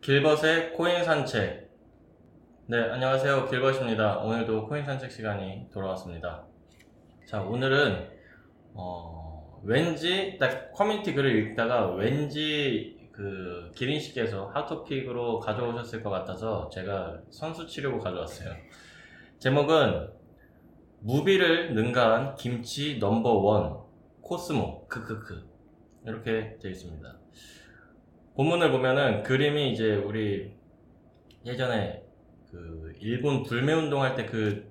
길벗의 코인 산책. 네, 안녕하세요. 길벗입니다. 오늘도 코인 산책 시간이 돌아왔습니다. 자, 오늘은, 어, 왠지, 딱 커뮤니티 글을 읽다가 왠지 그 기린 씨께서 hot topic으로 가져오셨을 것 같아서 제가 선수 치려고 가져왔어요. 제목은 무비를 능가한 김치 넘버원 코스모 크크크 이렇게 되어 있습니다. 본문을 보면은 그림이 이제 우리 예전에 그 일본 불매 운동 할 때그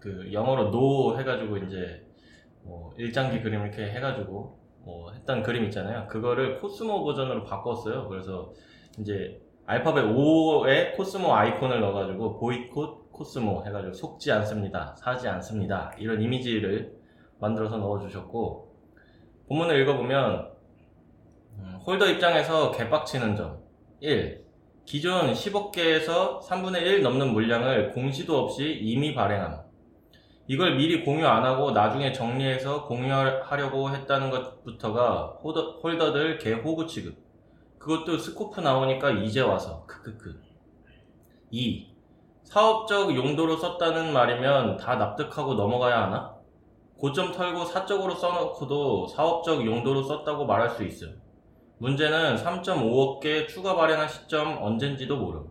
그 영어로 노 해가지고 이제 뭐 일장기 그림 이렇게 해가지고 뭐 했던 그림 있잖아요. 그거를 코스모 버전으로 바꿨어요. 그래서 이제 알파벳 5에 코스모 아이콘을 넣어가지고 보이콧 코스모 해가지고 속지 않습니다. 사지 않습니다. 이런 이미지를 만들어서 넣어주셨고 본문을 읽어보면 음, holder 입장에서 개빡치는 점 1. 기존 10억 개에서 3분의 1 넘는 물량을 공시도 없이 이미 발행함. 이걸 미리 공유 안 하고 나중에 정리해서 공유하려고 했다는 것부터가 holder, holder들 개호구 취급. 그것도 Scope 나오니까 이제 와서 크크크. 2. 사업적 용도로 썼다는 말이면 다 납득하고 넘어가야 하나? 고점 털고 사적으로 써놓고도 사업적 용도로 썼다고 말할 수 있음. 문제는 3.5억 개 추가 발행한 시점 언젠지도 모름.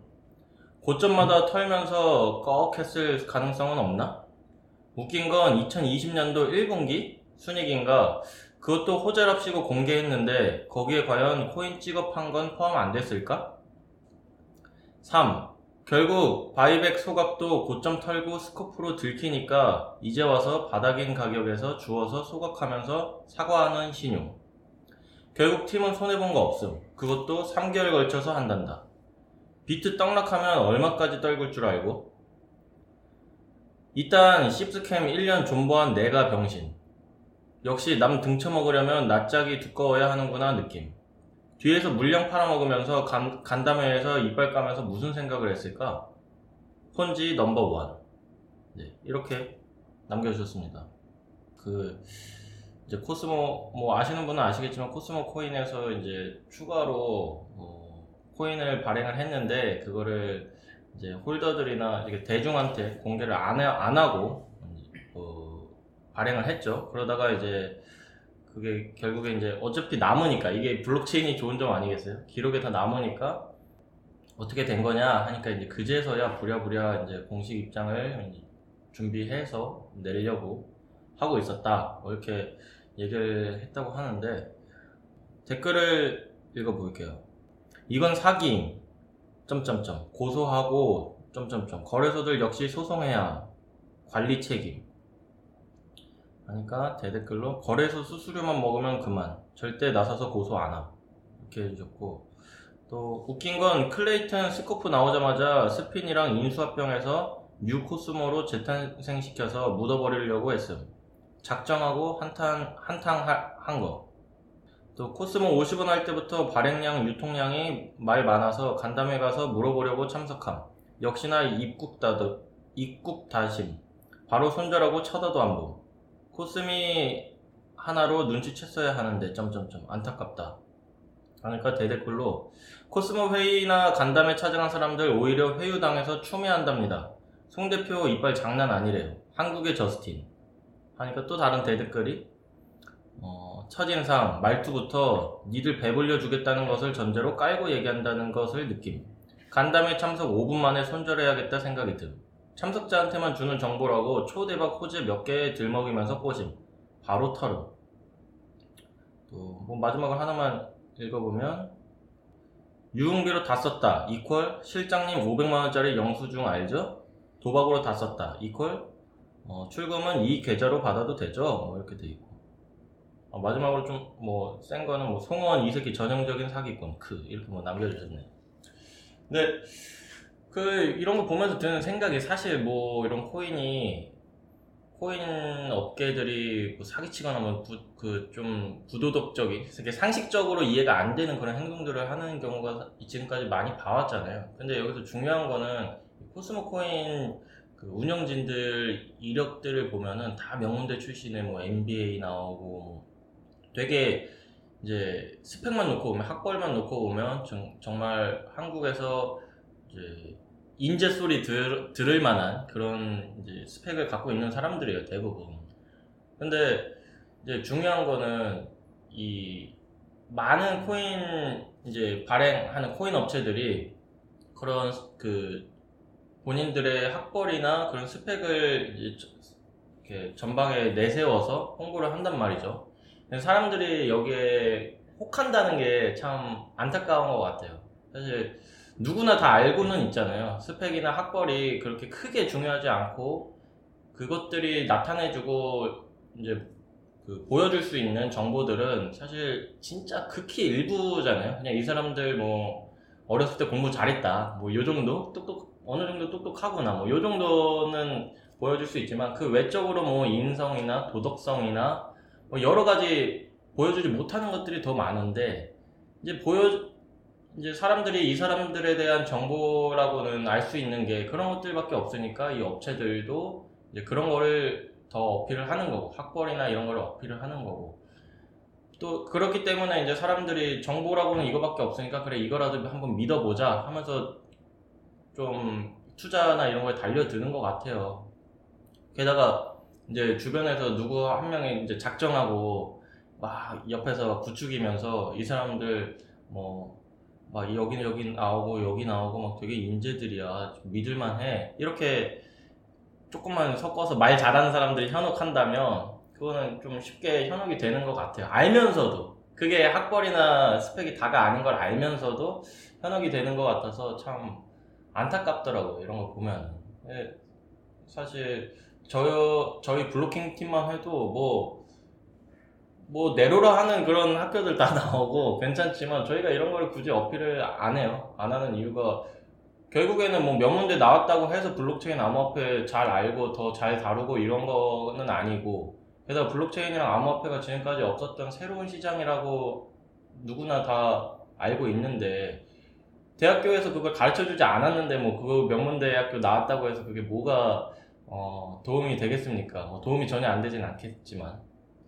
고점마다 털면서 꺽했을 가능성은 없나? 웃긴 건 2020년도 1분기 순익인가 그것도 호재랍시고 공개했는데 거기에 과연 코인 찍업한 건 포함 안 됐을까? 3. 결국 buyback 소각도 고점 털고 Scope로 들키니까 이제 와서 바닥인 가격에서 주워서 소각하면서 사과하는 시늉. 결국 팀은 손해본 거 없음. 그것도 3개월 걸쳐서 한단다. 비트 떡락하면 얼마까지 떨굴 줄 알고? 일단 씹scam 1년 존버한 내가 병신. 역시 남 등쳐먹으려면 낯짝이 두꺼워야 하는구나 느낌. 뒤에서 물량 팔아먹으면서 간, 간담회에서 이빨 까면서 무슨 생각을 했을까? 폰지 넘버원. 네, 이렇게 남겨주셨습니다. 그, 이제 코스모, 뭐 아시는 분은 아시겠지만 코스모 코인에서 이제 추가로 어, 코인을 발행을 했는데 그거를 이제 홀더들이나 이렇게 대중한테 공개를 안, 해, 안 하고 어, 발행을 했죠. 그러다가 이제 그게 결국에 이제 어차피 남으니까 이게 블록체인이 좋은 점 아니겠어요? 기록에 다 남으니까 어떻게 된 거냐 하니까 이제 그제서야 부랴부랴 이제 공식 입장을 준비해서 내려고 하고 있었다. 뭐 이렇게 얘기를 했다고 하는데 댓글을 읽어볼게요. 이건 사기임. 점점점 고소하고 점점점 거래소들 역시 소송해야 관리 책임. 하니까 대댓글로 거래소 수수료만 먹으면 그만 절대 나서서 고소 안 함. 이렇게 해주셨고 또 웃긴 건 Klaytn Scope 나오자마자 스핀이랑 인수합병해서 new 코스모로 재탄생시켜서 묻어버리려고 했음. 작정하고 한탕 한탕 한 거. 또 코스모 50원 할 때부터 발행량 유통량이 말 많아서 간담회 가서 물어보려고 참석함. 역시나 입국 다도 입국 다심. 바로 손절하고 쳐다도 안 봄. 코스미 하나로 눈치챘어야 하는데 점점점 안타깝다. 그러니까 대댓글로 코스모 회의나 간담회 찾아간 사람들 오히려 회유당해서 추매한답니다. 송 대표 이빨 장난 아니래요. 한국의 저스틴. 하니까 또 다른 대댓글이 어, 첫인상 말투부터 니들 배불려 주겠다는 것을 전제로 깔고 얘기한다는 것을 느낌. 간담회 참석 5분 만에 손절해야겠다 생각이 듦. 참석자한테만 주는 정보라고 초대박 호재 몇 개 들먹이면서 꼬심. 바로 털음. 또 뭐 마지막으로 하나만 읽어보면 유흥비로 다 썼다. 이퀄 실장님 500만원짜리 영수증 알죠? 도박으로 다 썼다. 이퀄 어, 출금은 이 계좌로 받아도 되죠? 뭐 이렇게 돼 있고 어, 마지막으로 좀 뭐 센 거는 뭐 송원 이 새끼 전형적인 사기꾼 그 이렇게 뭐 남겨주셨네. 근데 그 이런 거 보면서 드는 생각이 사실 뭐 이런 코인이 코인 업계들이 뭐 사기치거나 뭐그 좀 부도덕적인 상식적으로 이해가 안 되는 그런 행동들을 하는 경우가 지금까지 많이 봐왔잖아요. 근데 여기서 중요한 거는 코스모 코인 그 운영진들 이력들을 보면은 다 명문대 출신의 뭐 MBA 나오고 뭐 되게 이제 스펙만 놓고 보면 학벌만 놓고 보면 정, 정말 한국에서 이제 인재 소리 들, 들을 만한 그런 이제 스펙을 갖고 있는 사람들이에요 대부분. 근데 이제 중요한 거는 이 많은 코인 이제 발행하는 코인 업체들이 그런 그 본인들의 학벌이나 그런 스펙을 이렇게 전방에 내세워서 홍보를 한단 말이죠. 사람들이 여기에 혹한다는 게 참 안타까운 것 같아요. 사실 누구나 다 알고는 있잖아요. 스펙이나 학벌이 그렇게 크게 중요하지 않고 그것들이 나타내주고 이제 그 보여줄 수 있는 정보들은 사실 진짜 극히 일부잖아요. 그냥 이 사람들 뭐 어렸을 때 공부 잘했다. 뭐 요 정도 똑똑 어느 정도 똑똑하구나. 뭐 요 정도는 보여줄 수 있지만 그 외적으로 뭐 인성이나 도덕성이나 뭐 여러 가지 보여주지 못하는 것들이 더 많은데 이제 보여 이제 사람들이 이 사람들에 대한 정보라고는 알 수 있는 게 그런 것들밖에 없으니까 이 업체들도 이제 그런 거를 더 어필을 하는 거고 학벌이나 이런 걸 어필을 하는 거고 또 그렇기 때문에 이제 사람들이 정보라고는 이거밖에 없으니까 그래 이거라도 한번 믿어보자 하면서 좀 투자나 이런 거에 달려드는 것 같아요. 게다가 이제 주변에서 누구 한 명이 이제 작정하고 막 옆에서 부추기면서 이 사람들 뭐 막 여기 여기 나오고 여기 나오고 막 되게 인재들이야. 믿을만해. 이렇게 조금만 섞어서 말 잘하는 사람들이 현혹한다면 그거는 좀 쉽게 현혹이 되는 것 같아요. 알면서도. 그게 학벌이나 스펙이 다가 아닌 걸 알면서도 현혹이 되는 것 같아서 참 안타깝더라고요 이런 걸 보면 예, 사실 저 저희 블루킹 팀만 해도 뭐, 뭐, 내로라 하는 그런 학교들 다 나오고 괜찮지만 저희가 이런 걸 굳이 어필을 안 해요. 안 하는 이유가 결국에는 뭐 명문대 나왔다고 해서 블록체인 암호화폐 잘 알고 더 잘 다루고 이런 거는 아니고 게다가 블록체인이랑 암호화폐가 지금까지 없었던 새로운 시장이라고 누구나 다 알고 있는데 대학교에서 그걸 가르쳐 주지 않았는데 뭐 그 명문대학교 나왔다고 해서 그게 뭐가 어, 도움이 되겠습니까? 뭐 도움이 전혀 안 되진 않겠지만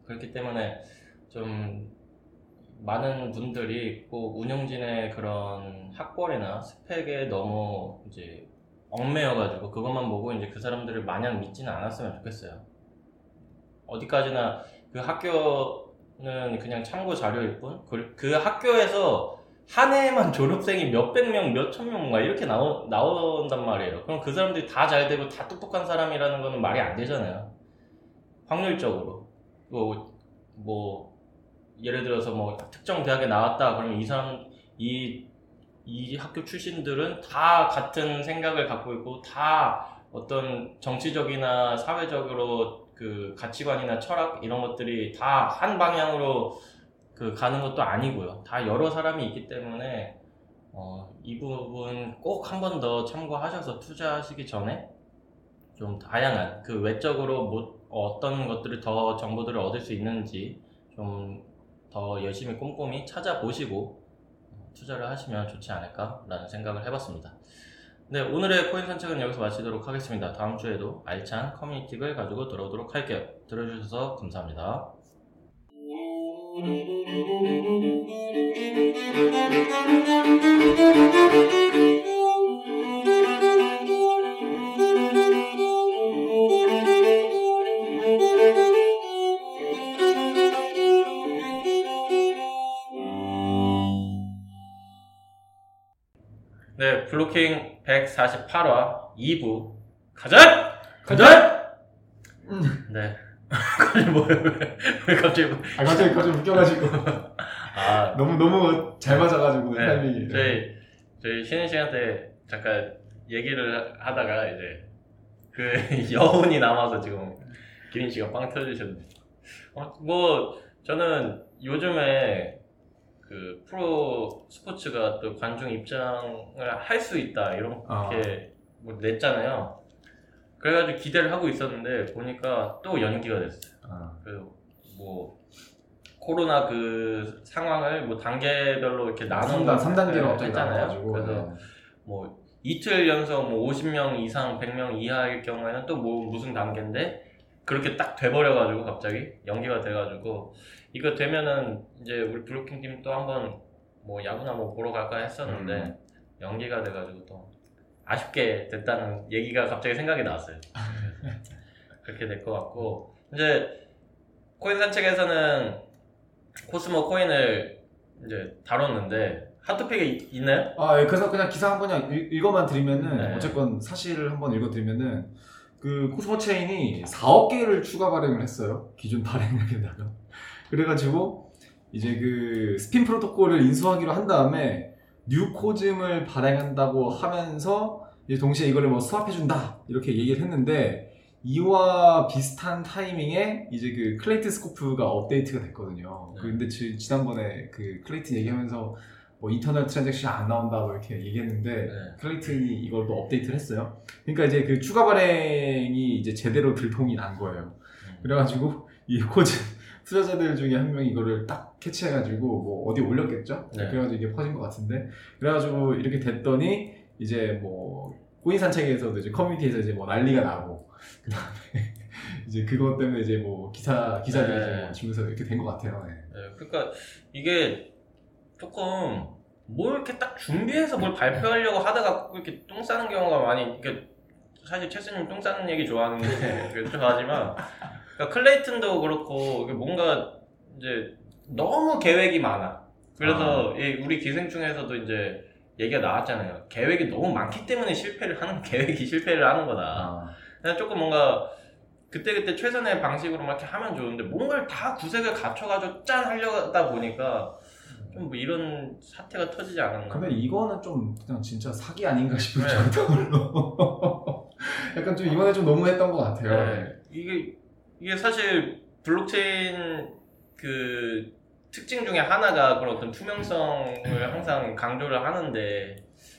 그렇기 때문에 좀 많은 분들이 꼭 운영진의 그런 학벌이나 스펙에 너무 이제 얽매여가지고 그것만 보고 이제 그 사람들을 마냥 믿지는 않았으면 좋겠어요. 어디까지나 그 학교는 그냥 참고 자료일 뿐, 그, 그 학교에서 한 해에만 졸업생이 몇백 명, 몇천 명, 막 이렇게 나오, 나온단 말이에요. 그럼 그 사람들이 다 잘 되고 다 똑똑한 사람이라는 거는 말이 안 되잖아요. 확률적으로. 뭐, 뭐, 예를 들어서 뭐 특정 대학에 나왔다. 그러면 이 사람, 이, 이 학교 출신들은 다 같은 생각을 갖고 있고 다 어떤 정치적이나 사회적으로 그 가치관이나 철학 이런 것들이 다 한 방향으로 그 가는 것도 아니고요. 다 여러 사람이 있기 때문에 어, 이 부분 꼭 한 번 더 참고하셔서 투자하시기 전에 좀 다양한 그 외적으로 뭐, 어떤 것들을 더 정보들을 얻을 수 있는지 좀 더 열심히 꼼꼼히 찾아보시고 투자를 하시면 좋지 않을까라는 생각을 해봤습니다. 네, 오늘의 코인 산책은 여기서 마치도록 하겠습니다. 다음 주에도 알찬 커뮤니티를 가지고 돌아오도록 할게요. 들어주셔서 감사합니다. 네, 블로킹 148화 2부 가자! 가자! 네. 갑자기 뭐예요? 왜, 왜 갑자기 뭐- 아 갑자기 갑자기 웃겨가지고 아, 너무 너무 잘 맞아가지고 네. 타이밍이. 저희 저희 쉬는 시간 때 잠깐 얘기를 하다가 이제 그 여운이 남아서 지금 기린 씨가 빵 터주셨네. 어, 뭐 저는 요즘에 그 프로 스포츠가 또 관중 입장을 할 수 있다 이렇게 뭐 냈잖아요. 그래가지고 기대를 하고 있었는데 보니까 또 연기가 됐어요. 아, 그뭐 코로나 그 상황을 뭐 단계별로 이렇게 나눈 3단, 3단계로 갑자기 했잖아요. 나눠가지고. 그래서 네. 뭐 이틀 연속 뭐 50명 이상, 100명 이하일 경우에는 또 뭐 무슨 단계인데 그렇게 딱 돼버려가지고 갑자기 연기가 돼가지고 이거 되면은 이제 우리 블루킹 팀 또 한번 뭐 야구나 뭐 보러 갈까 했었는데 음. 연기가 돼가지고 또 아쉽게 됐다는 얘기가 갑자기 생각이 나왔어요. 그렇게 될 것 같고 이제 코인 산책에서는 코스모 코인을 이제 다뤘는데 있- 있나요? 아, 예, 그래서 그냥 기사 한번 그냥 읽- 읽어만 드리면은 네. 어쨌건 사실을 한번 읽어 드리면은 그 코스모 체인이 4억 개를 추가 발행을 했어요. 기존 발행량에다가. 그래가지고 이제 그 스핀 프로토콜을 인수하기로 한 다음에 new 코즘을 발행한다고 하면서 이제 동시에 이거를 뭐 swap해준다 이렇게 얘기를 했는데 이와 비슷한 타이밍에 이제 그 클레이튼 스코프가 업데이트가 됐거든요. 네. 근데 지, 지난번에 그 클레이튼 얘기하면서 뭐 internal transaction 안 나온다고 이렇게 얘기했는데 네. 클레이튼이 이걸 또 업데이트를 했어요. 그러니까 이제 그 추가 발행이 이제 제대로 들통이 난 거예요. 그래가지고 이 코즈 투자자들 중에 한 명이 이거를 딱 캐치해가지고 뭐 어디 올렸겠죠? 네. 그래가지고 이게 퍼진 것 같은데 그래가지고 이렇게 됐더니 이제 뭐 코인 산책에서도 이제 커뮤니티에서 이제 뭐 난리가 나고 그다음에 이제 그것 때문에 이제 뭐 기사 기사들이 네. 이제 뭐 지면서 이렇게 된 것 같아요. 네. 네, 그러니까 이게 조금 뭘 이렇게 딱 준비해서 뭘 발표하려고 하다가 이렇게 똥 싸는 경우가 많이 이게 사실 최스님 똥 싸는 얘기 좋아하는데 그게 좋아하지만 그러니까 클레이튼도 그렇고 뭔가 이제 너무 계획이 많아. 그래서 이 우리 기생충에서도 이제 얘기가 나왔잖아요. 계획이 너무 많기 때문에 실패를 하는 계획이 실패를 하는 거다. 아, 그냥 조금 뭔가 그때그때 최선의 방식으로 막 이렇게 하면 좋은데 뭔가를 다 구색을 갖춰가지고 짠 하려다 보니까 좀 뭐 이런 사태가 터지지 않았나. 근데 이거는 좀 그냥 진짜 사기 아닌가 싶을 네. 정도로 약간 좀 이번에 좀 너무했던 것 같아요. 네. 이게 이게 사실 블록체인 그 특징 중에 하나가 그런 어떤 투명성을 항상 강조를 하는데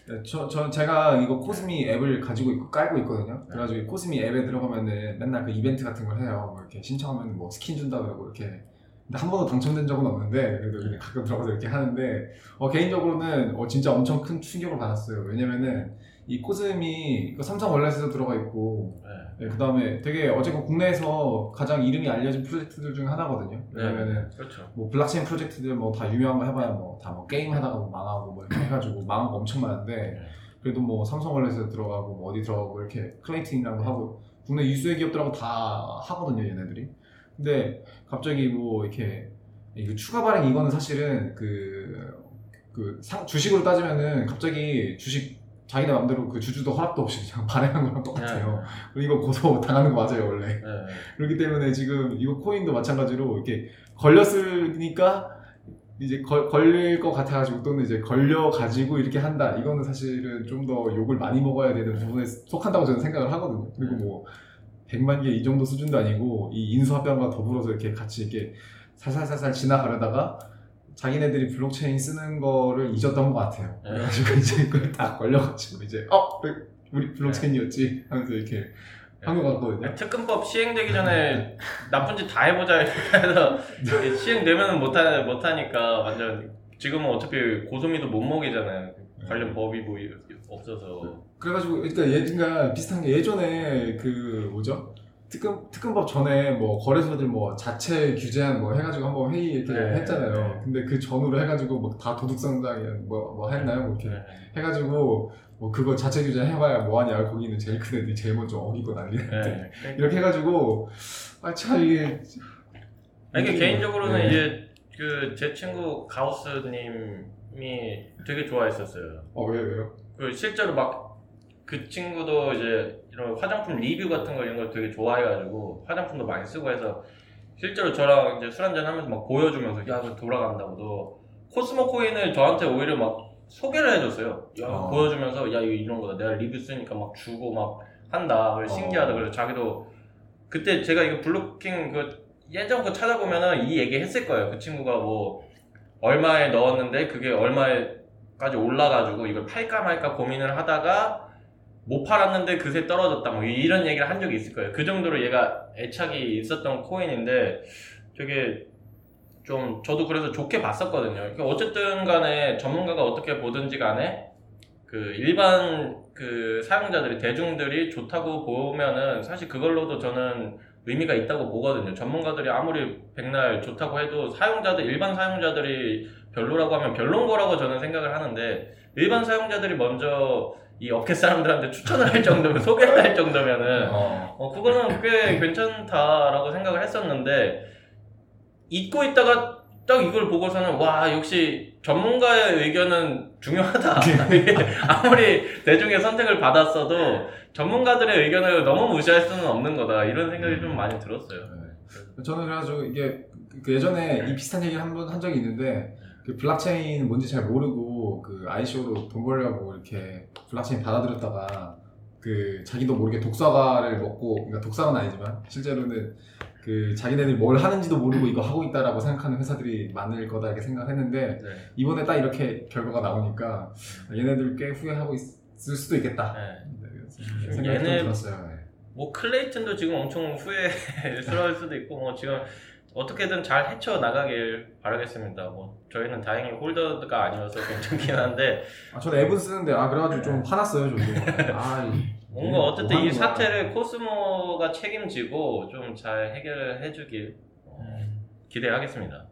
네, 저, 저 제가 이거 코스미 앱을 가지고 있고 깔고 있거든요. 그래가지고 이 코스미 앱에 들어가면은 맨날 그 이벤트 같은 걸 해요. 뭐 이렇게 신청하면 뭐 스킨 준다 그러고 이렇게. 근데 한 번도 당첨된 적은 없는데 그래도 그냥 가끔 들어가서 이렇게 하는데 어, 개인적으로는 어, 진짜 엄청 큰 충격을 받았어요. 왜냐면은 이 코스미가 삼성 월렛에서 들어가 있고 네. 그 다음에 되게 어쨌건 국내에서 가장 이름이 알려진 프로젝트들 중에 하나거든요. 왜냐면은 그렇죠. 뭐 블록체인 프로젝트들 뭐 다 유명한 거 해봐야 뭐 다 뭐 게임 하다가 뭐 망하고 뭐 이렇게 해가지고 망한 거 엄청 많은데 그래도 뭐 삼성 월렛에 들어가고 뭐 어디 들어가고 이렇게 클레이튼이랑도 하고 국내 유수의 기업들하고 다 하거든요 얘네들이 근데 갑자기 뭐 이렇게 이거 추가 발행 이거는 사실은 그, 그 상- 주식으로 따지면은 갑자기 주식 자기네 맘대로 그 주주도 허락도 없이 그냥 발행한 거랑 똑같아요. 그리고 이거 고소 당하는 거 맞아요 원래. 네. 그렇기 때문에 지금 이거 코인도 마찬가지로 이렇게 걸렸으니까 이제 걸, 걸릴 것 같아가지고 또는 이제 걸려가지고 이렇게 한다. 이거는 사실은 좀 더 욕을 많이 먹어야 되는 부분에 속한다고 저는 생각을 하거든요. 그리고 뭐 100만 개 이 정도 수준도 아니고 이 인수합병과 더불어서 이렇게 같이 이렇게 살살살살 지나가려다가 자기네들이 블록체인 쓰는 거를 잊었던 것 같아요. 네. 그래가지고 이제 그걸 다 걸려가지고 이제 어 우리 블록체인이었지 하면서 이렇게 한것 같거든요. 특근법 시행되기 전에 나쁜 짓 다 해보자 해서 시행되면 못하, 못하니까 완전 지금은 어차피 고소미도 못 먹이잖아요. 관련 법이 뭐 없어서. 그래가지고 그러니까 예가 비슷한 게 예전에 그 뭐죠 특근 특근법 전에 뭐 거래소들 뭐 자체 규제한 뭐 해가지고 한번 회의 이렇게 네, 했잖아요. 네. 근데 그 전후로 해가지고 뭐 다 도둑성장이 뭐 뭐 했나요? 뭐 이렇게 네. 해가지고 뭐 그거 자체 규제 해봐야 뭐하냐 거기는 제일 큰 애들이 제일 먼저 어기고 난리는데 네. 이렇게 해가지고 아 참 이게 이게 개인적으로는 네. 이제 그 제 친구 가우스님이 되게 좋아했었어요. 어 왜 왜요? 그 실제로 막 그 친구도 이제 이런 화장품 리뷰 같은 거 이런 걸 되게 좋아해가지고 화장품도 많이 쓰고 해서 실제로 저랑 이제 술 한잔 하면서 막 보여주면서 야, 그 돌아간다고 너 코스모 코인을 저한테 오히려 막 소개를 해줬어요. 야, 어. 보여주면서 야, 이거 이런 거다. 내가 리뷰 쓰니까 막 주고 막 한다. 그래서 어. 신기하다. 그래서 자기도 그때 제가 이거 블루킹 그 예전 거 찾아보면은 이 얘기 했을 거예요. 그 친구가 뭐 얼마에 넣었는데 그게 얼마에까지 올라가지고 이걸 팔까 말까 고민을 하다가 못 팔았는데 그새 떨어졌다 뭐 이런 얘기를 한 적이 있을 거예요. 그 정도로 얘가 애착이 있었던 코인인데 되게 좀 저도 그래서 좋게 봤었거든요. 그러니까 어쨌든 간에 전문가가 어떻게 보든지 간에 그 일반 그 사용자들이 대중들이 좋다고 보면은 사실 그걸로도 저는 의미가 있다고 보거든요. 전문가들이 아무리 백날 좋다고 해도 사용자들 일반 사용자들이 별로라고 하면 별론 거라고 저는 생각을 하는데 일반 사용자들이 먼저 이 업계 사람들한테 추천을 할 정도면 소개를 할 정도면은 어. 어 그거는 꽤 괜찮다라고 생각을 했었는데 잊고 있다가 딱 이걸 보고서는 와 역시 전문가의 의견은 중요하다. 이게 아무리 대중의 선택을 받았어도 전문가들의 의견을 너무 무시할 수는 없는 거다. 이런 생각이 좀 많이 들었어요. 네. 저는 그래가지고 이게 그 예전에 이 비슷한 얘기를 한 번 한 적이 있는데 그 블록체인 뭔지 잘 모르고 그 ICO로 돈 벌려고 이렇게 블록체인 받아들였다가 그 자기도 모르게 독사과를 먹고 그러니까 독사과는 아니지만 실제로는 그 자기네들이 뭘 하는지도 모르고 이거 하고 있다라고 생각하는 회사들이 많을 거다 이렇게 생각했는데 네. 이번에 딱 이렇게 결과가 나오니까 얘네들 꽤 후회하고 있을 수도 있겠다. 네. 네, 그래서 생각이 좀 얘네- 들었어요. 네. 뭐 클레이튼도 지금 엄청 후회스러울 수도 있고 뭐 지금 어떻게든 잘 헤쳐 나가길 바라겠습니다. 뭐 저희는 다행히 홀더가 아니어서 괜찮긴 한데 아, 저는 앱은 쓰는데 아 그래가지고 좀 화났어요 저도. 아, 이- 뭔가 뭐 어쨌든 이 거야. 사태를 코스모가 책임지고 좀 잘 해결해 주길 어, 기대하겠습니다.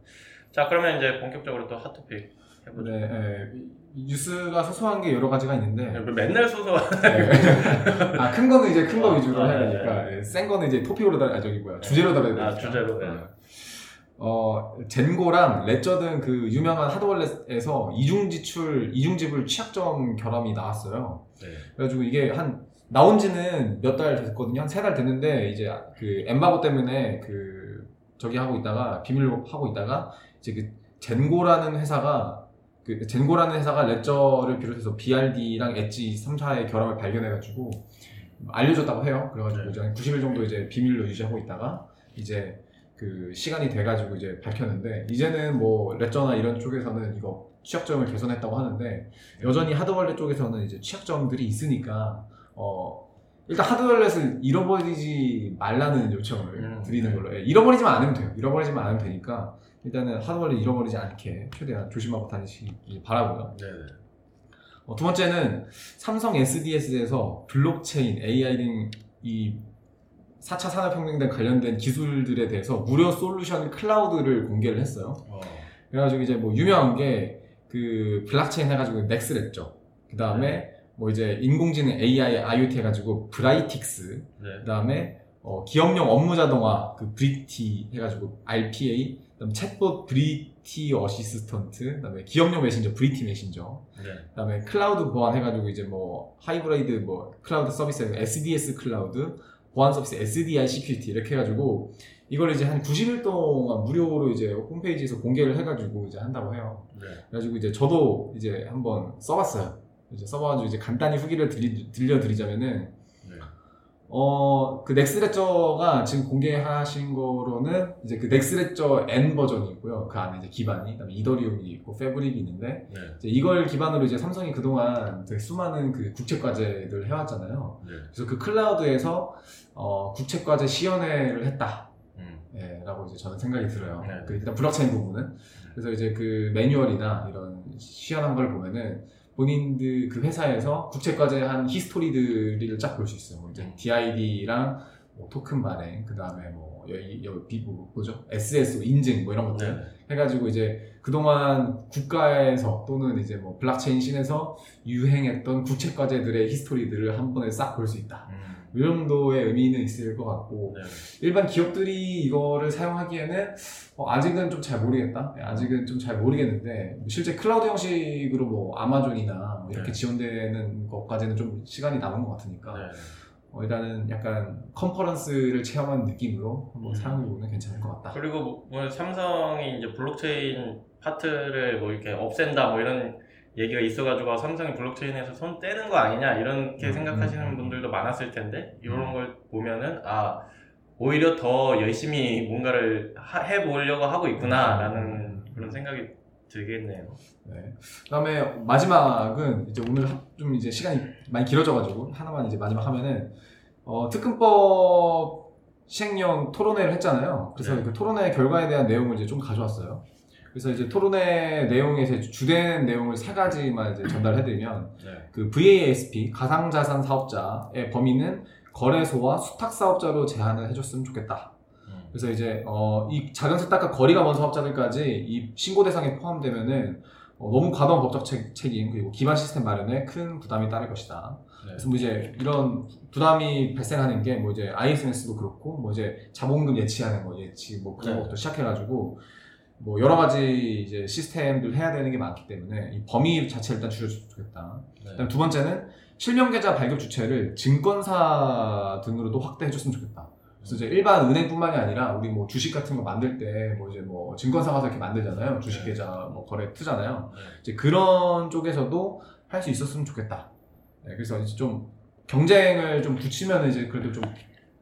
자 그러면 이제 본격적으로 또 핫토픽 해보죠. 네, 예, 이- 뉴스가 소소한 게 여러 가지가 있는데 맨날 소소한 아큰 거는 이제 큰거 아, 위주로 아, 해야 되니까 예, 센 거는 이제 토픽으로 다 아, 저기 뭐야 주제로 다뤄야 되니까 아, 주제로, 네. 어 젠고랑 레저 등그 유명한 하드월렛에서 이중 지출 이중 지불 취약점 결함이 나왔어요. 네. 그래가지고 이게 한 나온 지는 몇 달 됐거든요. 한 세 달 됐는데 이제 그 엠바고 때문에 그 저기 하고 있다가 비밀로 하고 있다가 이제 그 젠고라는 회사가 그 젠고라는 회사가 레저를 비롯해서 BRD랑 엣지 3사의 결함을 발견해가지고 알려줬다고 해요. 그래가지고 네. 이제 한 90일 정도 이제 비밀로 유지하고 있다가 이제 그 시간이 돼가지고 이제 밝혔는데 이제는 뭐 레저나 이런 쪽에서는 이거 취약점을 개선했다고 하는데 여전히 하드월렛 쪽에서는 이제 취약점들이 있으니까 어 일단 하드월렛을 잃어버리지 말라는 요청을 음, 드리는 네. 걸로 예, 잃어버리지만 않으면 돼요. 잃어버리지만 않으면 되니까 일단은 하드월렛 잃어버리지 않게 최대한 조심하고 다니시기 바라고요. 네. 어, 두 번째는 삼성 SDS에서 블록체인, AI 등이 4차 산업혁명 등 관련된 기술들에 대해서 무료 솔루션 클라우드를 공개를 했어요. 어, 그래가지고 이제 뭐 유명한 게 그 블록체인 해가지고 넥스레저. 그 다음에 뭐 이제 인공지능 AI, IoT 해가지고 브라이틱스. 네. 그 다음에 어, 기업용 업무 자동화 그 브리티 해가지고 RPA. 그다음 챗봇 브리티 어시스턴트. 그다음에 기업용 메신저 브리티 메신저. 네. 그다음에 클라우드 보안 해가지고 이제 뭐 하이브리드 뭐 클라우드 서비스 SDS 클라우드 보안 서비스 SDS 시큐리티 이렇게 해가지고 이걸 이제 한 90일 동안 무료로 이제 홈페이지에서 공개를 해가지고 이제 한다고 해요. 네. 그래가지고 이제 저도 이제 한번 써봤어요. 이제 써봐가지고 이제 간단히 후기를 들려드리자면은 네. 어, 그 넥스레저가 지금 공개하신 거로는 이제 그 넥스레저 N 버전이 있고요. 그 안에 이제 기반이, 그다음에 이더리움이 있고 패브릭이 있는데 네. 이제 이걸 기반으로 이제 삼성이 그동안 되게 수많은 그 국책 과제를 해왔잖아요. 네. 그래서 그 클라우드에서 어, 국책 과제 시연회를 했다. 음. 예, 라고 이제 저는 생각이 들어요. 네. 그 일단 블록체인 부분은. 그래서 이제 그 매뉴얼이나 이런 시연한 걸 보면은 본인들 그 회사에서 국책과제 한 히스토리들을 쫙 볼 수 있어요. 뭐 이제 음. DID랑 뭐 토큰 발행, 그 다음에 뭐 여기 여기 뭐 뭐죠? SSO 인증 뭐 이런 것들 네. 해가지고 이제 그동안 국가에서 또는 이제 뭐 블록체인 scene에서 유행했던 국책과제들의 히스토리들을 한 번에 싹 볼 수 있다. 음. 이 정도의 의미는 있을 것 같고 네. 일반 기업들이 이거를 사용하기에는 어, 아직은 좀 잘 모르겠다. 네, 아직은 좀 잘 모르겠는데 뭐 실제 클라우드 형식으로 뭐 아마존이나 뭐 이렇게 네. 지원되는 것까지는 좀 시간이 남은 것 같으니까 네. 어, 일단은 약간 컨퍼런스를 체험한 느낌으로 한번 음. 사용해 보면 괜찮을 것 같다. 그리고 뭐- 뭐 삼성이 이제 블록체인 파트를 뭐 이렇게 없앤다 뭐 이런 얘기가 있어가지고 삼성이 블록체인에서 손 떼는 거 아니냐 이렇게 음, 생각하시는 음, 음. 분들도 많았을 텐데 이런 걸 보면은 아 오히려 더 열심히 뭔가를 하- 해보려고 하고 있구나라는 음. 그런 생각이 들겠네요. 네. 그다음에 마지막은 이제 오늘 하- 좀 이제 시간이 많이 길어져가지고 하나만 이제 마지막 하면은 어, 특근법 시행령 토론회를 했잖아요. 그래서 네. 그 토론회 결과에 대한 내용을 이제 좀 가져왔어요. 그래서 이제 토론회 내용에서 주된 내용을 세 가지만 이제 전달해드리면 네. 그 VASP 가상자산 사업자의 범위는 거래소와 수탁 사업자로 제한을 해줬으면 좋겠다. 음. 그래서 이제 어, 이 작은 세탁과 거리가 먼 사업자들까지 이 신고 대상에 포함되면은 어, 너무 과도한 법적 책, 책임 그리고 기반 시스템 마련에 큰 부담이 따를 것이다. 네. 그래서 뭐 이제 이런 부담이 발생하는 게 뭐 이제 ISMS도 그렇고 뭐 이제 자본금 예치하는 거 예치 뭐 그런 네. 것부터 시작해가지고 뭐 여러 가지 이제 시스템들 해야 되는 게 많기 때문에 이 범위 자체를 일단 줄여줬으면 좋겠다. 네. 그다음 두 번째는 실명 계좌 발급 주체를 증권사 등으로도 확대해줬으면 좋겠다. 그래서 이제 일반 은행뿐만이 아니라 우리 뭐 주식 같은 거 만들 때 뭐 이제 뭐 증권사 가서 이렇게 만들잖아요. 주식 네. 계좌 뭐 거래 트잖아요. 네. 이제 그런 쪽에서도 할 수 있었으면 좋겠다. 네, 그래서 이제 좀 경쟁을 좀 붙이면 이제 그래도 좀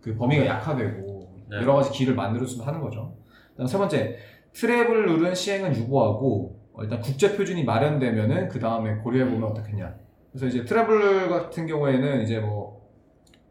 그 범위가 약화되고 네. 여러 가지 길을 만들었으면 하는 거죠. 그다음 세 번째 travel rule은 시행은 유보하고 어, 일단 국제 표준이 마련되면은 그 다음에 고려해 보면 어떻겠냐. 그래서 이제 travel 같은 경우에는 이제 뭐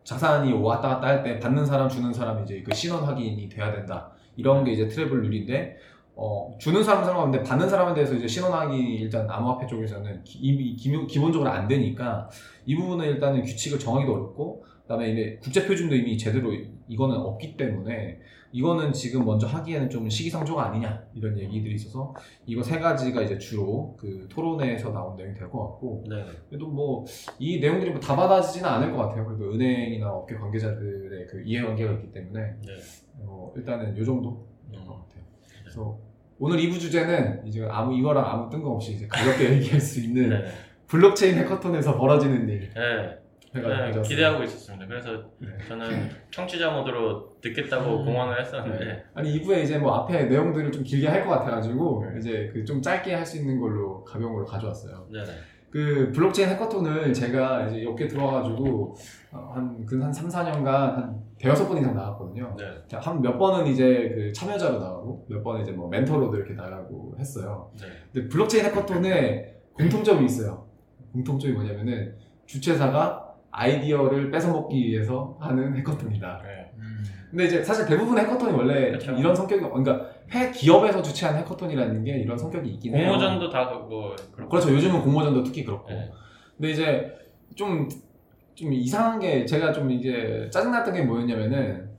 자산이 왔다 갔다 할 때 받는 사람 주는 사람 이제 그 신원 확인이 돼야 된다. 이런 게 이제 travel rule인데 어, 주는 사람은 상관없는데 받는 사람에 대해서 이제 신원 확인이 일단 암호화폐 쪽에서는 기, 이미 기, 기본적으로 안 되니까 이 부분은 일단은 규칙을 정하기도 어렵고 그다음에 이제 국제 표준도 이미 제대로 이거는 없기 때문에 이거는 지금 먼저 하기에는 좀 시기상조가 아니냐 이런 얘기들이 있어서 이거 세 가지가 이제 주로 그 토론회에서 나온 내용이 될 것 같고 네. 그래도 뭐 이 내용들이 뭐 다 받아지지는 않을 것 같아요. 그래도 은행이나 업계 관계자들의 그 이해관계가 있기 때문에 네. 어, 일단은 요 정도 될 음. 것 같아요. 그래서 오늘 2부 주제는 이제 아무 이거랑 아무 뜬금없이 이제 가볍게 얘기할 수 있는 네. 블록체인 해커톤에서 벌어지는 일 네. 네. 기대하고 있었습니다. 그래서 네. 저는 청취자 모드로 듣겠다고 음. 공언을 했었는데 네. 아니 2부에 이제 뭐 앞에 내용들을 좀 길게 할 것 같아가지고 네. 이제 그 좀 짧게 할 수 있는 걸로 가벼운 걸로 가져왔어요. 네. 네. 그 블록체인 해커톤을 제가 이제 업계 들어와가지고 한그한 3, 4년간 한 대여섯 번 이상 나갔거든요. 네. 한몇 번은 이제 그 참여자로 나가고 몇 번은 이제 뭐 멘토로도 이렇게 나가고 했어요. 네. 근데 블록체인 해커톤에 공통점이 있어요. 공통점이 뭐냐면은 주최사가 아이디어를 뺏어먹기 위해서 하는 해커톤이다. 네. 근데 이제 사실 대부분의 해커톤이 원래 그쵸. 이런 성격이 그러니까 해 기업에서 주최한 해커톤이라는 게 이런 성격이 있긴 해요. 공모전도 다 그거 그렇고. 그렇죠. 요즘은 공모전도 특히 그렇고. 네. 근데 이제 좀, 좀 이상한 게 제가 좀 이제 짜증났던 게 뭐였냐면은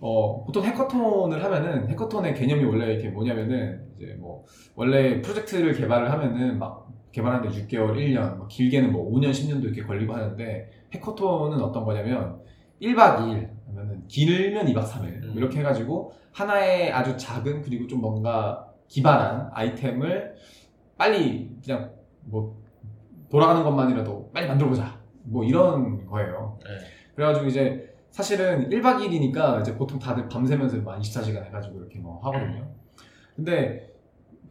어, 보통 해커톤을 하면은 해커톤의 개념이 원래 이렇게 뭐냐면은 이제 뭐 원래 프로젝트를 개발을 하면은 막 개발하는데 6개월, 1년, 뭐 길게는 뭐 5년, 10년도 이렇게 걸리고 하는데 해커톤은 어떤 거냐면 1박 2일, 아니면은 길면 2박 3일 음. 이렇게 해가지고 하나의 아주 작은 그리고 좀 뭔가 기발한 아이템을 빨리 그냥 뭐 돌아가는 것만이라도 빨리 만들어보자 뭐 이런 거예요. 네. 그래가지고 이제 사실은 1박 2일이니까 이제 보통 다들 밤새면서 막 24시간 해가지고 이렇게 뭐 하거든요. 근데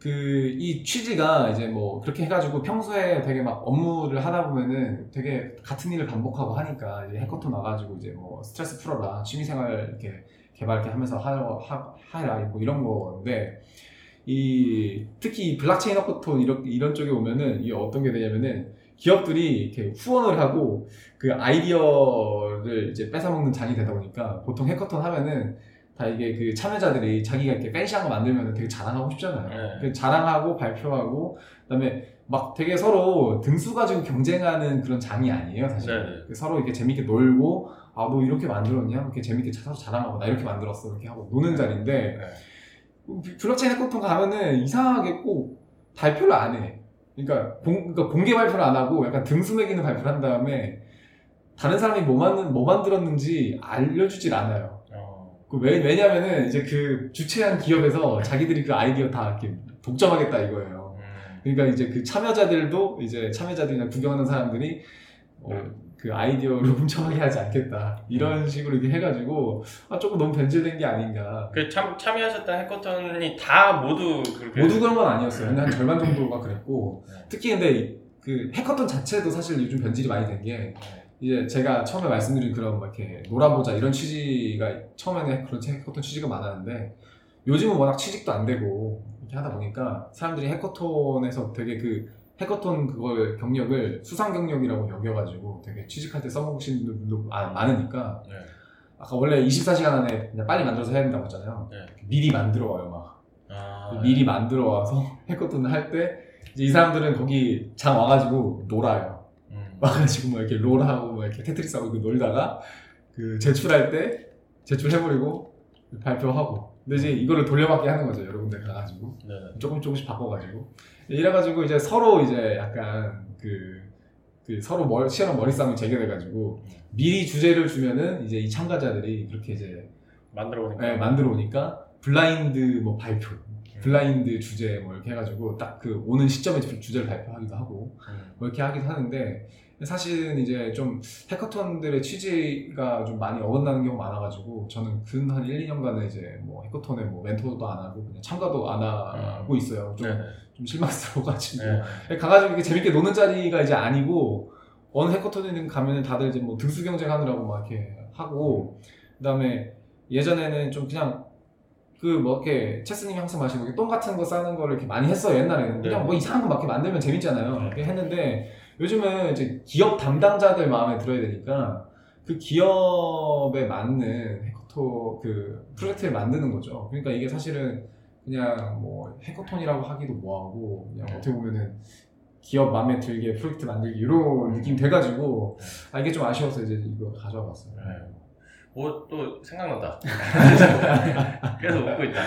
그 이 취지가 이제 뭐 그렇게 해가지고 평소에 되게 막 업무를 하다 보면은 되게 같은 일을 반복하고 하니까 이제 해커톤 와가지고 이제 뭐 스트레스 풀어라 취미생활 이렇게 개발 이렇게 하면서 하라 하, 하라 뭐 이런 건데 이 특히 이 블록체인 해커톤 이런 이런 쪽에 오면은 이게 어떤 게 되냐면은 기업들이 이렇게 후원을 하고 그 아이디어를 이제 뺏어먹는 장이 되다 보니까 보통 해커톤 하면은 다 이게 그 참여자들이 자기가 이렇게 팬시한 거 만들면 되게 자랑하고 싶잖아요. 네. 그 자랑하고 발표하고 그다음에 막 되게 서로 등수 가지고 경쟁하는 그런 장이 아니에요, 사실. 네, 네. 그 서로 이렇게 재밌게 놀고 아 너 이렇게 만들었냐? 이렇게 재밌게 서로 자랑하고 나 이렇게 만들었어 이렇게 하고 노는 자리인데 네. 블록체인 해커톤 가면은 이상하게 꼭 발표를 안 해. 그러니까, 공, 그러니까 공개 발표를 안 하고 약간 등수 매기는 발표를 한 다음에 다른 사람이 뭐, 만, 뭐 만들었는지 알려주질 않아요. 어. 그 왜, 왜냐면은 이제 그 주최한 기업에서 자기들이 그 아이디어 다 이렇게 독점하겠다 이거예요. 음. 그러니까 이제 그 참여자들도 이제 참여자들이나 구경하는 사람들이 어, 그 아이디어를 훔쳐가게 하지 않겠다. 이런 식으로 이렇게 해가지고 아, 조금 너무 변질된 게 아닌가. 그 참, 참여하셨던 해커톤이 다 모두 그렇게 모두 그런 건 아니었어요. 근데 한 절반 정도가 그랬고 네. 특히 근데 이- 그 해커톤 자체도 사실 요즘 변질이 많이 된게 이제 제가 처음에 말씀드린 그런 막 이렇게 놀아보자 이런 취지가 처음에는 그런 해커톤 취지가 많았는데 요즘은 워낙 취직도 안 되고 이렇게 하다 보니까 사람들이 해커톤에서 되게 그 해커톤 그걸 경력을 수상 경력이라고 여겨가지고 되게 취직할 때 써먹으시는 분도 많- 많으니까 네. 아까 원래 24시간 안에 그냥 빨리 만들어서 해야 된다고 했잖아요. 네. 미리 만들어 와요 막. 아. 아, 미리 만들어 와서 해커톤을 할 때 이제 이 사람들은 거기 장 와가지고 놀아요. 음. 와가지고 뭐 이렇게 롤하고 뭐 이렇게 테트리스 하고 이렇게 놀다가 그 제출할 때 제출해버리고 발표하고 근데 이제 이거를 돌려받기 하는 거죠 여러 군데 가가지고 네. 조금 조금씩 바꿔가지고 이래가지고 이제 서로 이제 약간 그, 그 서로 머리, 치열한 머리 싸움이 재개돼가지고 미리 주제를 주면은 이제 이 참가자들이 그렇게 이제 만들어 보니까. 네, 만들어 오니까 블라인드 뭐 발표 블라인드 주제 뭐 이렇게 해가지고 딱 그 오는 시점에 주제를 발표하기도 하고 음. 뭐 이렇게 하기도 하는데 사실은 이제 좀 해커톤들의 취지가 좀 많이 어긋나는 경우가 많아가지고 저는 근 한 1, 2년간은 이제 뭐 해커톤에 뭐 멘토도 안 하고 그냥 참가도 안 하고 있어요. 좀, 네. 좀 실망스러워가지고 네. 가가지고 이렇게 재밌게 노는 자리가 이제 아니고 어느 해커톤에 가면은 다들 이제 뭐 등수 경쟁하느라고 막 이렇게 하고 그다음에 예전에는 좀 그냥 그뭐 이렇게 체스님이 항상 마시고 똥 같은 거 싸는 거를 이렇게 많이 했어요 옛날에는 그냥 네. 뭐 이상한 거 막 이렇게 만들면 재밌잖아요 네. 이렇게 했는데 요즘은 이제 기업 담당자들 마음에 들어야 되니까 그 기업에 맞는 해커톤 그 프로젝트를 만드는 거죠 그러니까 이게 사실은 그냥 뭐 해커톤이라고 하기도 뭐하고 그냥 네. 어떻게 보면은 기업 마음에 들게 프로젝트 만들기 이런 느낌 돼가지고 아 이게 좀 아쉬워서 이제 이거 가져와 봤어요. 네. 오, 또 생각난다. 그래서 웃고 있다.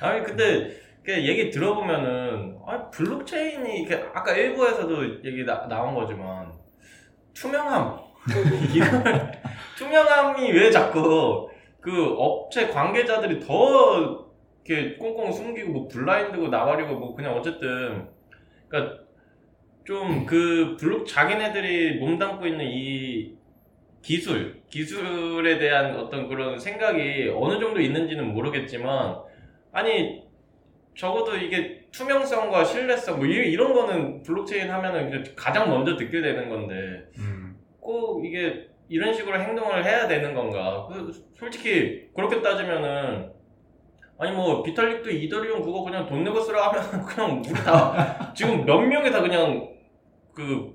아니, 근데, 그 얘기 들어보면은, 아 블록체인이, 이렇게 아까 일부에서도 얘기 나, 나온 거지만, 투명함. 투명함이 왜 자꾸, 그 업체 관계자들이 더, 이렇게 꽁꽁 숨기고, 뭐 블라인드고 나발이고, 뭐 그냥 어쨌든, 그니까, 좀 그 블록, 자기네들이 몸담고 있는 이 기술, 기술에 대한 어떤 그런 생각이 어느 정도 있는지는 모르겠지만, 아니, 적어도 이게 투명성과 신뢰성, 뭐, 이- 이런 거는 블록체인 하면은 가장 먼저 듣게 되는 건데, 음. 꼭 이게 이런 식으로 행동을 해야 되는 건가? 그 솔직히, 그렇게 따지면은, 아니 뭐, 비탈릭도 이더리움 그거 그냥 돈 내고 쓰라 하면 그냥 우리 다, 지금 몇 명이 다 그냥 그,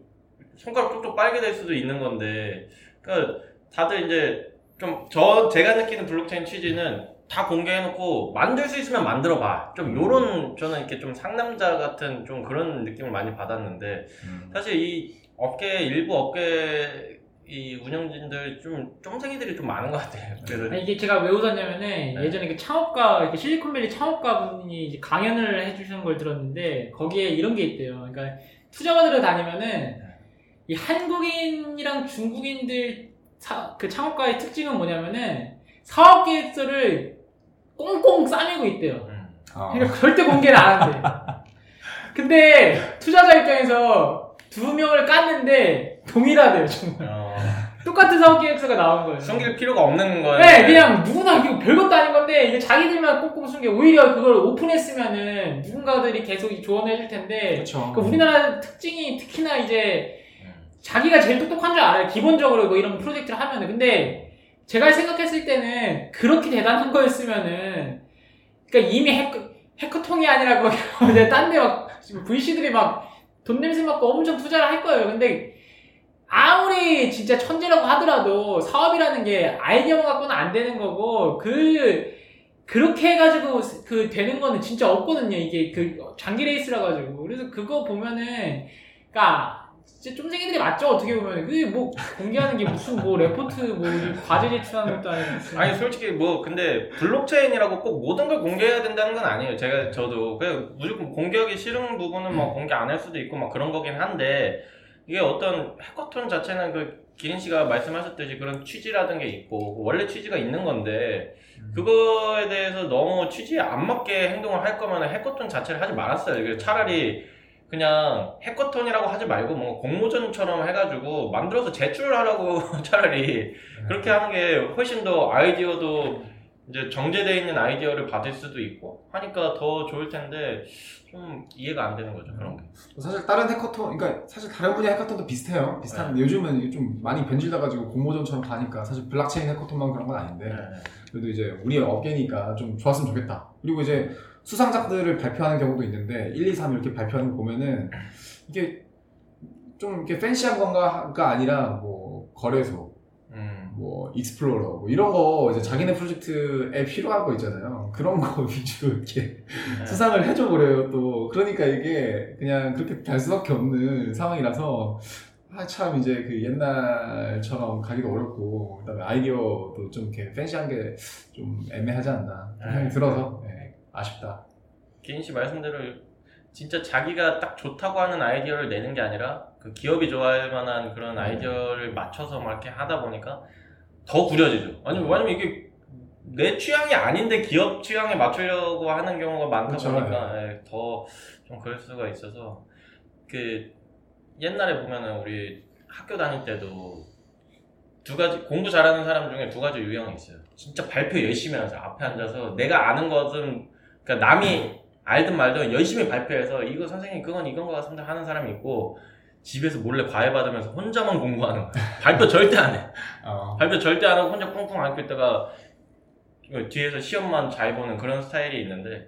손가락 쪽쪽 빨게 될 수도 있는 건데, 그러니까 다들 이제 좀 저 제가 느끼는 블록체인 취지는 다 공개해놓고 만들 수 있으면 만들어봐. 좀 요런 저는 이렇게 좀 상남자 같은 좀 그런 느낌을 많이 받았는데 음. 사실 이 업계 일부 업계 이 운영진들 좀 쫌생이들이 좀 많은 것 같아요. 그래서 아니, 이게 제가 왜 웃었냐면은 네. 예전에 그 창업가 이렇게 실리콘밸리 창업가 분이 이제 강연을 해주시는 걸 들었는데 거기에 이런 게 있대요. 그러니까 투자가들을 다니면은 이 한국인이랑 중국인들 사- 그 창업가의 특징은 뭐냐면은 사업 계획서를 꽁꽁 싸매고 있대요. 음. 아. 그러니까 절대 공개를 안 한대. 근데 투자자 입장에서 두 명을 깠는데 동일하대요 정말. 어, 똑같은 사업 계획서가 나온 거예요. 숨길 필요가 없는 거예요. 네, 그냥 누구나 이거 별것도 아닌 건데 이게 자기들만 꽁꽁 숨겨 오히려 그걸 오픈했으면은 누군가들이 계속 조언해 줄 텐데 그렇죠. 그 우리나라 특징이 특히나 이제 음. 자기가 제일 똑똑한 줄 알아요. 기본적으로 뭐 이런 프로젝트를 하면은 근데 제가 생각했을 때는 그렇게 대단한 거였으면은 그러니까 이미 해커 해커통이 아니라 거기 딴데 막 VC들이 막 돈 냄새 맡고 엄청 투자를 할 거예요. 근데 아무리 진짜 천재라고 하더라도 사업이라는 게 아이디어만 갖고는 안 되는 거고 그 그렇게 해가지고 그 되는 거는 진짜 없거든요. 이게 그 장기 레이스라 가지고 그래서 그거 보면은 그니까 진짜 쫌생이들이 맞죠? 어떻게 보면. 그게 뭐 공개하는 게 무슨 뭐 레포트 뭐 과제 제출하는 것도 아니고 아니 솔직히 뭐 근데 블록체인이라고 꼭 모든 걸 공개해야 된다는 건 아니에요. 제가 저도. 그냥 무조건 공개하기 싫은 부분은 뭐 공개 안 할 수도 있고 막 그런 거긴 한데 이게 어떤 해커톤 자체는 그 기린 씨가 말씀하셨듯이 그런 취지라든 게 있고 원래 취지가 있는 건데 그거에 대해서 너무 취지에 안 맞게 행동을 할 거면 해커톤 자체를 하지 말았어요. 차라리 그냥 해커톤이라고 하지 말고 뭐 공모전처럼 해가지고 만들어서 제출을 하라고 차라리 그렇게 하는 게 훨씬 더 아이디어도 이제 정제되어 있는 아이디어를 받을 수도 있고 하니까 더 좋을 텐데 좀 이해가 안 되는 거죠 그런 게. 사실 다른 해커톤, 그러니까 사실 다른 분야 해커톤도 비슷해요. 비슷한데 요즘은 이게 좀 많이 변질돼가지고 공모전처럼 가니까 사실 블록체인 해커톤만 그런 건 아닌데 그래도 이제 우리 업계니까 좀 좋았으면 좋겠다. 그리고 이제 수상작들을 발표하는 경우도 있는데 1, 2, 3 이렇게 발표하는 거 보면은 이게 좀 이렇게 fancy한 건가가 아니라 뭐 거래소, 음. 뭐 explorer 뭐 이런 거 이제 자기네 프로젝트에 필요한 거 있잖아요. 그런 거 위주로 이렇게 네. 수상을 해줘 버려요 또. 그러니까 이게 그냥 그렇게 갈 수밖에 없는 상황이라서 아참 이제 그 옛날처럼 가기도 어렵고 그다음에 아이디어도 좀 이렇게 fancy한 게 좀 애매하지 않나 생각이 네. 들어서 네, 아쉽다. 기인 씨 말씀대로 진짜 자기가 딱 좋다고 하는 아이디어를 내는 게 아니라 그 기업이 좋아할 만한 그런 네. 아이디어를 맞춰서 막 이렇게 하다 보니까 더 구려지죠. 아니 왜냐면 이게 내 취향이 아닌데 기업 취향에 맞추려고 하는 경우가 많다 그렇죠. 보니까 더좀 그럴 수가 있어서 그 옛날에 보면은 우리 학교 다닐 때도 두 가지 공부 잘하는 사람 중에 두 가지 유형이 있어요. 진짜 발표 열심히 하는 사람 앞에 앉아서 내가 아는 것은 그러니까 남이 알든 말든 열심히 발표해서 이거 선생님 그건 이건 것 같습니다 하는 사람이 있고 집에서 몰래 과외 받으면서 혼자만 공부하는 거야. 발표 절대 안 해. 어, 발표 절대 안 하고 혼자 꽁꽁 앓고 있다가 뒤에서 시험만 잘 보는 그런 스타일이 있는데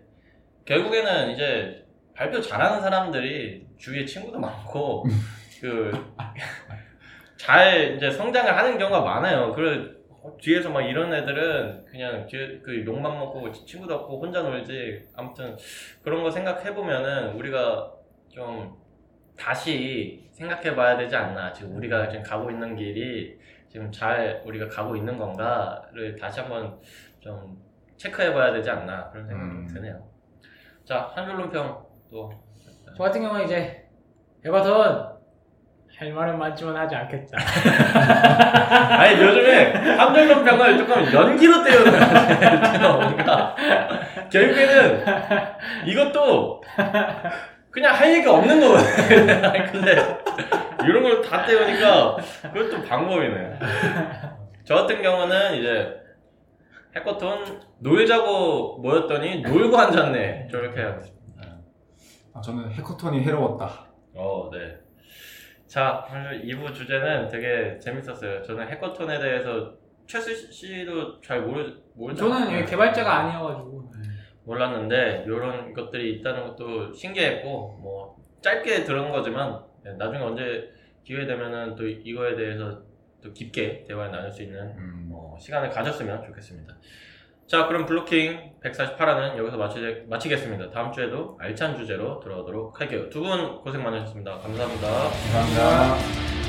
결국에는 이제 발표 잘하는 사람들이 주위에 친구도 많고 그잘 이제 성장을 하는 경우가 많아요. 그 뒤에서 막 이런 애들은 그냥 뒤에 그 욕만 먹고 친구도 없고 혼자 놀지. 아무튼 그런 거 생각해 보면은 우리가 좀 다시 생각해 봐야 되지 않나. 지금 우리가 지금 가고 있는 길이 지금 잘 우리가 가고 있는 건가를 다시 한번 좀 체크해 봐야 되지 않나. 그런 생각이 음. 드네요. 자, 한 줄 논평 또. 저 같은 경우는 이제 에버턴 할 말은 많지만 하지 않겠다. 아니, 요즘에 한줄 논평을 조금 연기로 때우는 우리가. 결국에는 이것도 그냥 할 얘기가 없는 거거든. 근데 이런 걸 다 때우니까 그것도 방법이네. 저 같은 경우는 이제 해커톤 놀자고 모였더니 놀고 앉았네. 저렇게 하겠습니다. 아, 저는 해커톤이 해로웠다. 어, 네. 자, 오늘 2부 주제는 되게 재밌었어요. 저는 해커톤에 대해서 최수 씨도 잘 모르, 모르잖아요. 저는 예, 개발자가 아니어가지고. 몰랐는데 이런 것들이 있다는 것도 신기했고 뭐 짧게 들은 거지만 네, 나중에 언제 기회 되면은 또 이거에 대해서 또 깊게 대화를 나눌 수 있는 음. 어, 시간을 가졌으면 좋겠습니다. 자 그럼 블로킹 148화는 여기서 마치, 마치겠습니다. 다음 주에도 알찬 주제로 돌아오도록 할게요. 두 분 고생 많으셨습니다. 감사합니다. 감사합니다.